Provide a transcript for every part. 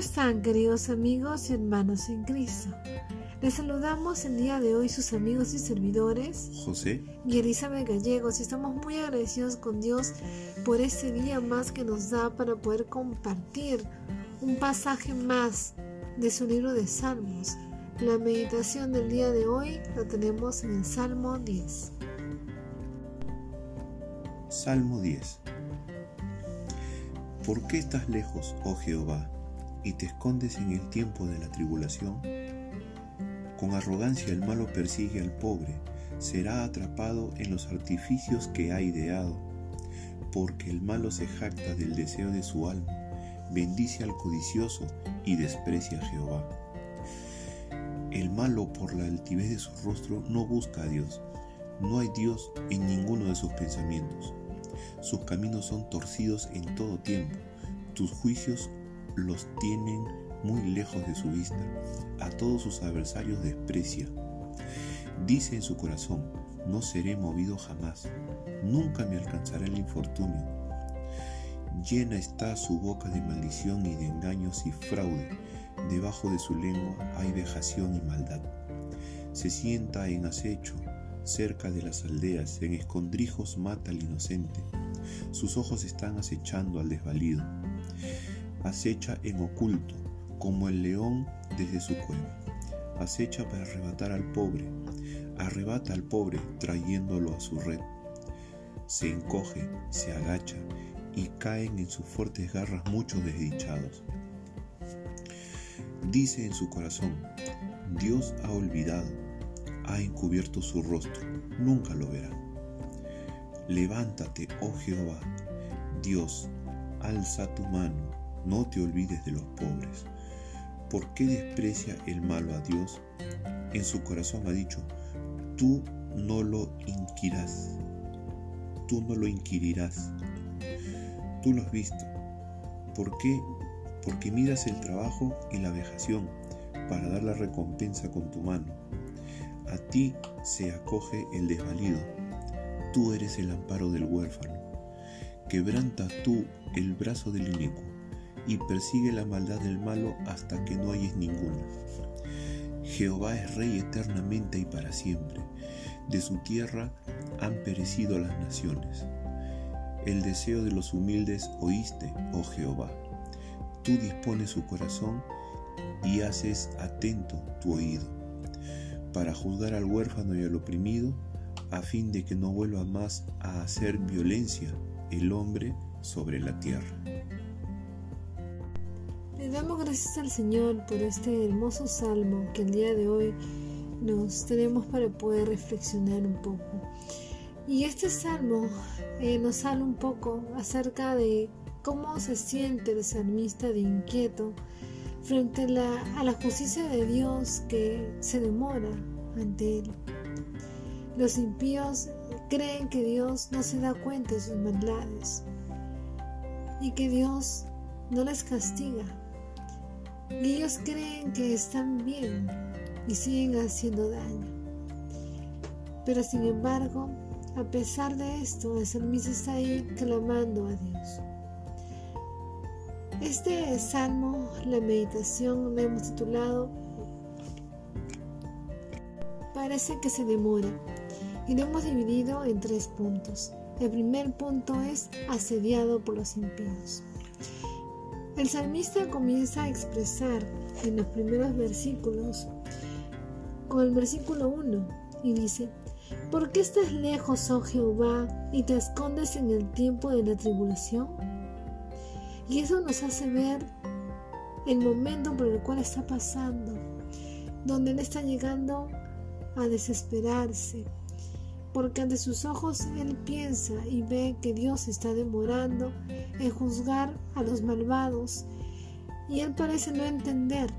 están, queridos amigos y hermanos en Cristo? Les saludamos el día de hoy sus amigos y servidores José y Elizabeth Gallegos y estamos muy agradecidos con Dios por este día más que nos da para poder compartir un pasaje más de su libro de Salmos. La meditación del día de hoy la tenemos en el Salmo 10. Salmo 10 ¿Por qué estás lejos, oh Jehová, y te escondes en el tiempo de la tribulación? Con arrogancia el malo persigue al pobre, será atrapado en los artificios que ha ideado, porque el malo se jacta del deseo de su alma, bendice al codicioso y desprecia a Jehová. El malo por la altivez de su rostro no busca a Dios, no hay Dios en ninguno de sus pensamientos. Sus caminos son torcidos en todo tiempo, tus juicios los tienen muy lejos de su vista, a todos sus adversarios desprecia. Dice en su corazón, no seré movido jamás, nunca me alcanzará el infortunio. Llena está su boca de maldición y de engaños y fraude, debajo de su lengua hay vejación y maldad. Se sienta en acecho, cerca de las aldeas, en escondrijos mata al inocente. Sus ojos están acechando al desvalido. Acecha en oculto, como el león desde su cueva. Acecha para arrebatar al pobre. Arrebata al pobre trayéndolo a su red. Se encoge, se agacha y caen en sus fuertes garras muchos desdichados. Dice en su corazón, Dios ha olvidado, ha encubierto su rostro, nunca lo verá. Levántate, oh Jehová, Dios, alza tu mano, no te olvides de los pobres. ¿Por qué desprecia el malo a Dios? En su corazón ha dicho, tú no lo inquirirás, tú no lo inquirirás. Tú lo has visto. ¿Por qué? Porque miras el trabajo y la vejación para dar la recompensa con tu mano. A ti se acoge el desvalido. Tú eres el amparo del huérfano. Quebranta tú el brazo del inicuo y persigue la maldad del malo hasta que no hayes ninguna. Jehová es rey eternamente y para siempre. De su tierra han perecido las naciones. El deseo de los humildes oíste, oh Jehová. Tú dispones su corazón y haces atento tu oído, para juzgar al huérfano y al oprimido, a fin de que no vuelva más a hacer violencia el hombre sobre la tierra. Le damos gracias al Señor por este hermoso salmo que el día de hoy nos tenemos para poder reflexionar un poco. Y este salmo eh, nos habla un poco acerca de cómo se siente el salmista de inquieto frente a la, a la justicia de Dios que se demora ante él. Los impíos creen que Dios no se da cuenta de sus maldades y que Dios no les castiga y ellos creen que están bien y siguen haciendo daño. Pero sin embargo, a pesar de esto, el salmista está ahí clamando a Dios. Este salmo, la meditación, lo hemos titulado Parece que se demora y lo hemos dividido en tres puntos. El primer punto es asediado por los impíos. El salmista comienza a expresar en los primeros versículos con el versículo 1 y dice, ¿por qué estás lejos, oh Jehová, y te escondes en el tiempo de la tribulación? Y eso nos hace ver el momento por el cual está pasando, donde él está llegando a desesperarse, porque ante sus ojos él piensa y ve que Dios está demorando en juzgar a los malvados y él parece no entender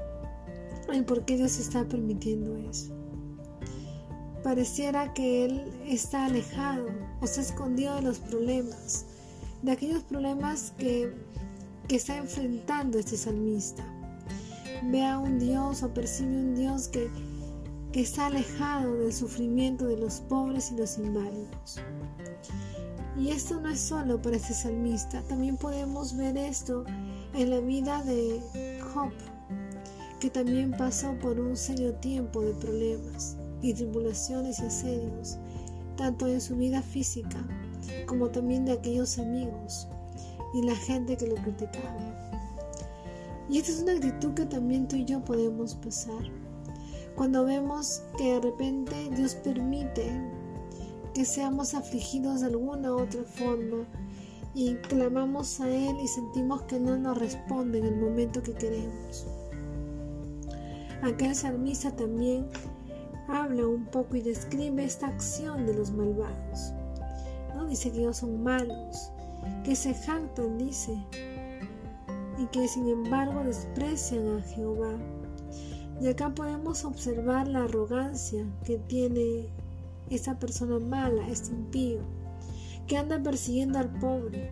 el por qué Dios está permitiendo eso. Pareciera que él está alejado o se ha escondido de los problemas, de aquellos problemas que, que está enfrentando este salmista. Ve a un Dios o percibe un Dios que que está alejado del sufrimiento de los pobres y los inválidos. Y esto no es solo para este salmista, también podemos ver esto en la vida de Job, que también pasó por un serio tiempo de problemas y tribulaciones y asedios, tanto en su vida física como también de aquellos amigos y la gente que lo criticaba. Y esta es una actitud que también tú y yo podemos pasar. Cuando vemos que de repente Dios permite que seamos afligidos de alguna u otra forma y clamamos a Él y sentimos que no nos responde en el momento que queremos. Acá el salmista también habla un poco y describe esta acción de los malvados. ¿no? Dice que ellos son malos, que se jactan, dice, y que sin embargo desprecian a Jehová. Y acá podemos observar la arrogancia que tiene esa persona mala, este impío, que anda persiguiendo al pobre.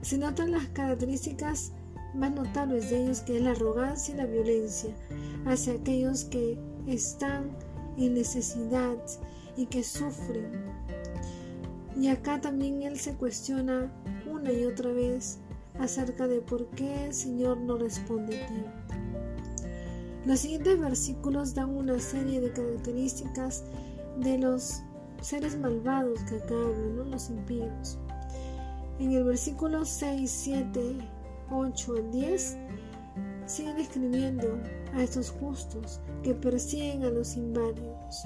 Se notan las características más notables de ellos, que es la arrogancia y la violencia hacia aquellos que están en necesidad y que sufren. Y acá también él se cuestiona una y otra vez acerca de por qué el Señor no responde a tiempo. Los siguientes versículos dan una serie de características de los seres malvados que acá hablan, los impíos. En el versículo 6, 7, 8 al 10 sigue describiendo a estos justos que persiguen a los inválidos.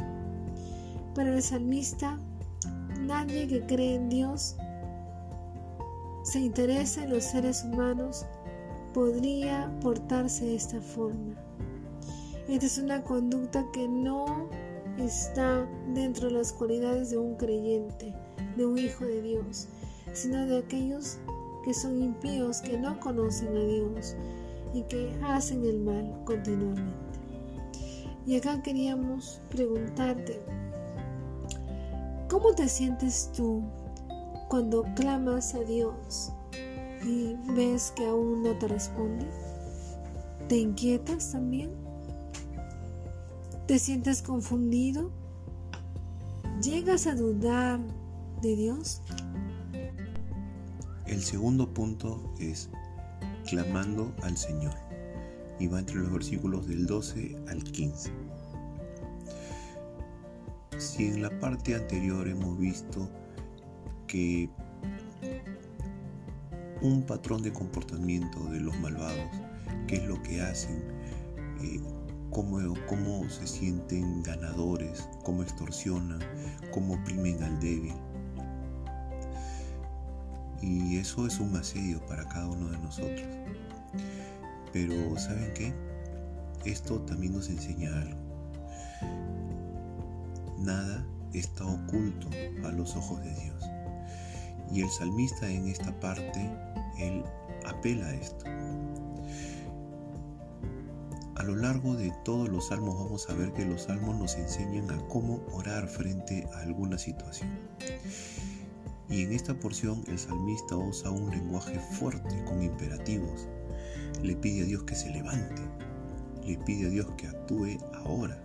Para el salmista, nadie que cree en Dios se interesa en los seres humanos podría portarse de esta forma. Esta es una conducta que no está dentro de las cualidades de un creyente, de un hijo de Dios, sino de aquellos que son impíos, que no conocen a Dios y que hacen el mal continuamente. Y acá queríamos preguntarte, ¿cómo te sientes tú cuando clamas a Dios y ves que aún no te responde? ¿Te inquietas también? ¿Te sientes confundido? ¿Llegas a dudar de Dios? El segundo punto es clamando al Señor y va entre los versículos del 12 al 15. Si en la parte anterior hemos visto que un patrón de comportamiento de los malvados, qué es lo que hacen, eh, cómo, cómo se sienten ganadores, cómo extorsionan, cómo oprimen al débil. Y eso es un asedio para cada uno de nosotros. Pero ¿saben qué? Esto también nos enseña algo. Nada está oculto a los ojos de Dios. Y el salmista en esta parte, él apela a esto. Lo largo de todos los salmos vamos a ver que los salmos nos enseñan a cómo orar frente a alguna situación. Y en esta porción el salmista usa un lenguaje fuerte con imperativos. Le pide a Dios que se levante, le pide a Dios que actúe ahora,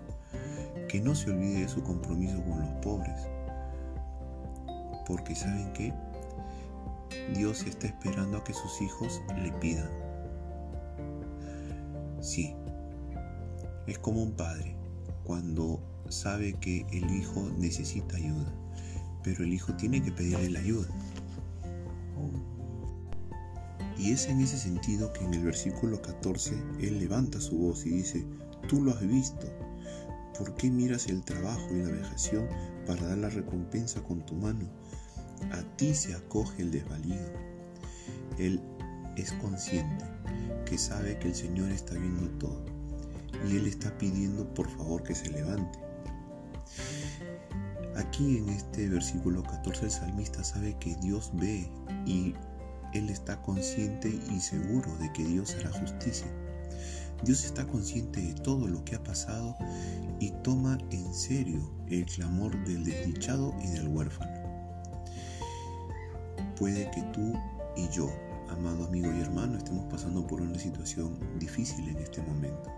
que no se olvide de su compromiso con los pobres. Porque saben que Dios está esperando a que sus hijos le pidan. Sí, es como un padre cuando sabe que el hijo necesita ayuda pero el hijo tiene que pedirle la ayuda. Y es en ese sentido que en el versículo 14 él levanta su voz y dice, tú lo has visto, ¿por qué miras el trabajo y la vejación para dar la recompensa con tu mano? A ti se acoge el desvalido. Él es consciente que sabe que el Señor está viendo todo y él está pidiendo por favor que se levante. Aquí en este versículo 14 el salmista sabe que Dios ve y él está consciente y seguro de que Dios hará justicia. Dios está consciente de todo lo que ha pasado y toma en serio el clamor del desdichado y del huérfano. Puede que tú y yo, amado amigo y hermano, estemos pasando por una situación difícil en este momento.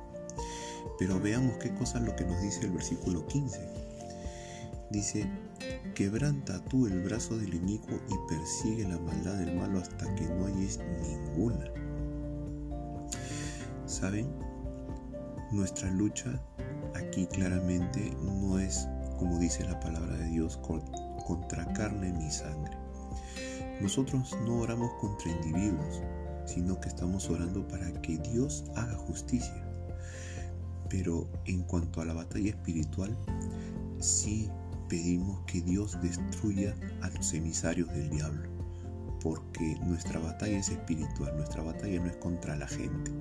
Pero veamos qué cosa es lo que nos dice el versículo 15 Dice, quebranta tú el brazo del inicuo y persigue la maldad del malo hasta que no hayes ninguna. ¿Saben? Nuestra lucha aquí claramente no es, como dice la palabra de Dios, contra carne ni sangre. Nosotros no oramos contra individuos, sino que estamos orando para que Dios haga justicia. Pero en cuanto a la batalla espiritual, sí pedimos que Dios destruya a los emisarios del diablo, porque nuestra batalla es espiritual, nuestra batalla no es contra la gente.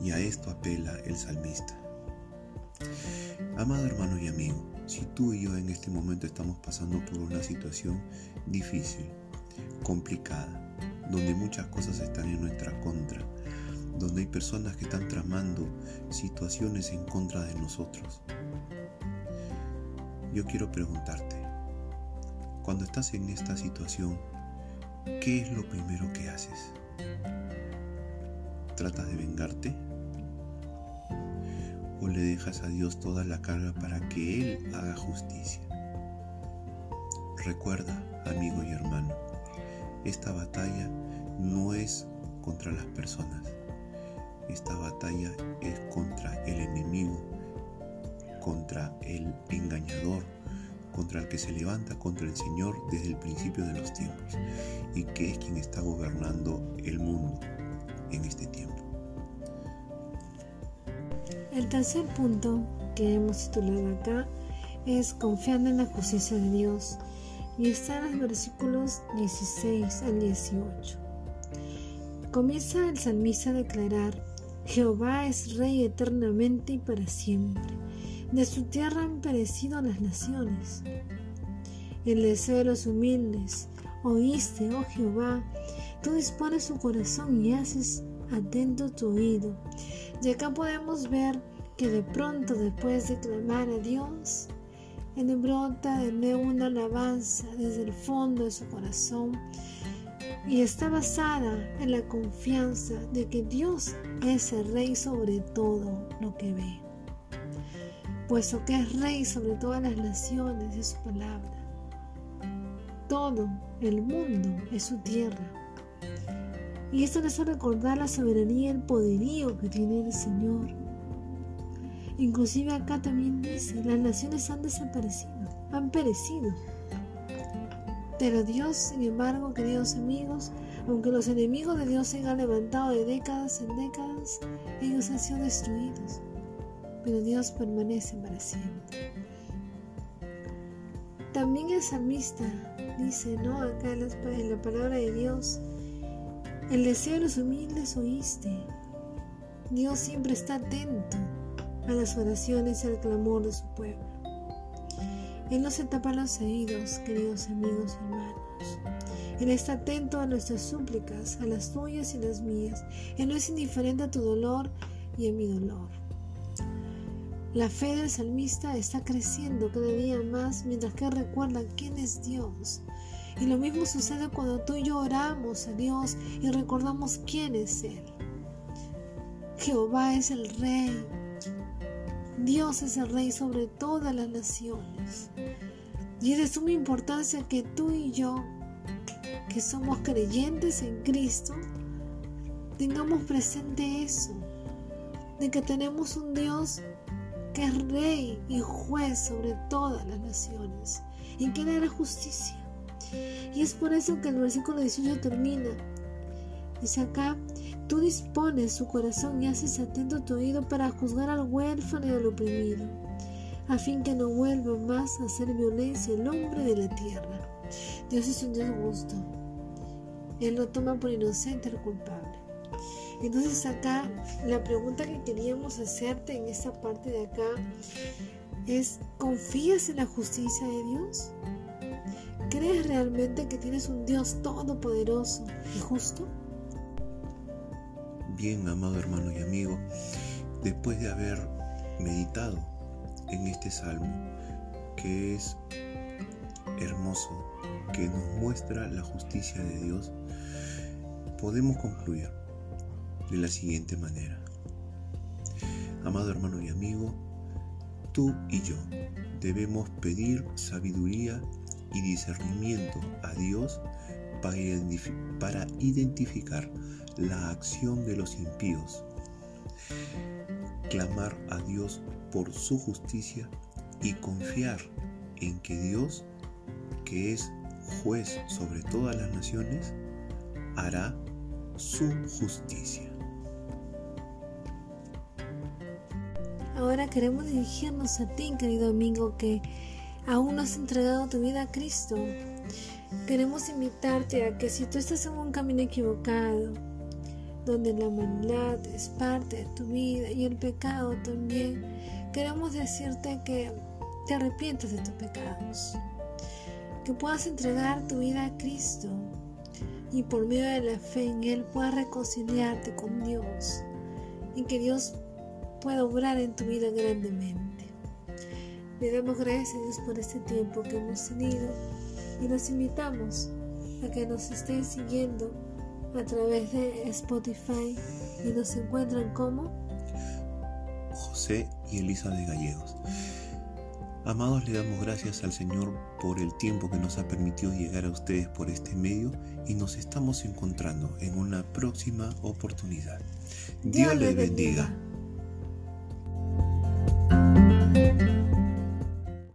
Y a esto apela el salmista. Amado hermano y amigo, si tú y yo en este momento estamos pasando por una situación difícil, complicada, donde muchas cosas están en nuestra contra, donde hay personas que están tramando situaciones en contra de nosotros, yo quiero preguntarte, cuando estás en esta situación, ¿qué es lo primero que haces? ¿Tratas de vengarte? ¿O le dejas a Dios toda la carga para que Él haga justicia? Recuerda, amigo y hermano, esta batalla no es contra las personas. Esta batalla es contra el enemigo contra el engañador, contra el que se levanta contra el Señor desde el principio de los tiempos y que es quien está gobernando el mundo en este tiempo. El tercer punto que hemos titulado acá es confiando en la justicia de Dios y está en los versículos 16 al 18. Comienza el salmista a declarar, Jehová es rey eternamente y para siempre de su tierra han perecido las naciones. El deseo de los humildes, oíste, oh Jehová, tú dispones su corazón y haces atento tu oído. Y acá podemos ver que de pronto, después de clamar a Dios, Él brota de nuevo una alabanza desde el fondo de su corazón y está basada en la confianza de que Dios es el Rey sobre todo lo que ve puesto que es rey sobre todas las naciones de su palabra. Todo el mundo es su tierra. Y esto nos hace recordar la soberanía y el poderío que tiene el Señor. Inclusive acá también dice, las naciones han desaparecido, han perecido. Pero Dios, sin embargo, queridos amigos, aunque los enemigos de Dios se hayan levantado de décadas en décadas, ellos han sido destruidos pero Dios permanece para siempre. También el salmista dice, ¿no? Acá en la, palabra de Dios, el deseo de los humildes oíste. Dios siempre está atento a las oraciones y al clamor de su pueblo. Él no se tapa los oídos, queridos amigos y. Él está atento a nuestras súplicas, a las tuyas y las mías. Él no es indiferente a tu dolor y a mi dolor. La fe del salmista está creciendo cada día más mientras que recuerda quién es Dios. Y lo mismo sucede cuando tú y yo oramos a Dios y recordamos quién es Él. Jehová es el Rey. Dios es el Rey sobre todas las naciones. Y es de suma importancia que tú y yo, que somos creyentes en Cristo, tengamos presente eso, de que tenemos un Dios que es rey y juez sobre todas las naciones y que era justicia. Y es por eso que el versículo 18 termina. Dice acá, tú dispones su corazón y haces atento tu oído para juzgar al huérfano y al oprimido, a fin que no vuelva más a hacer violencia el hombre de la tierra. Dios es un Dios justo. Él lo toma por inocente al culpable. Entonces acá la pregunta que queríamos hacerte en esta parte de acá es, ¿confías en la justicia de Dios? ¿Crees realmente que tienes un Dios todopoderoso y justo? Bien, amado hermano y amigo, después de haber meditado en este salmo, que es hermoso, que nos muestra la justicia de Dios, podemos concluir de la siguiente manera. Amado hermano y amigo, tú y yo debemos pedir sabiduría y discernimiento a Dios para identificar la acción de los impíos, clamar a Dios por su justicia y confiar en que Dios, que es juez sobre todas las naciones, hará su justicia. Ahora queremos dirigirnos a ti, querido amigo, que aún no has entregado tu vida a Cristo. Queremos invitarte a que si tú estás en un camino equivocado, donde la maldad es parte de tu vida y el pecado también, queremos decirte que te arrepientes de tus pecados, que puedas entregar tu vida a Cristo y por medio de la fe en Él puedas reconciliarte con Dios y que Dios pueda obrar en tu vida grandemente. Le damos gracias a Dios por este tiempo que hemos tenido y los invitamos a que nos estén siguiendo a través de Spotify y nos encuentran como José y Elisa de Gallegos. Amados, le damos gracias al Señor por el tiempo que nos ha permitido llegar a ustedes por este medio y nos estamos encontrando en una próxima oportunidad. Dios, les bendiga.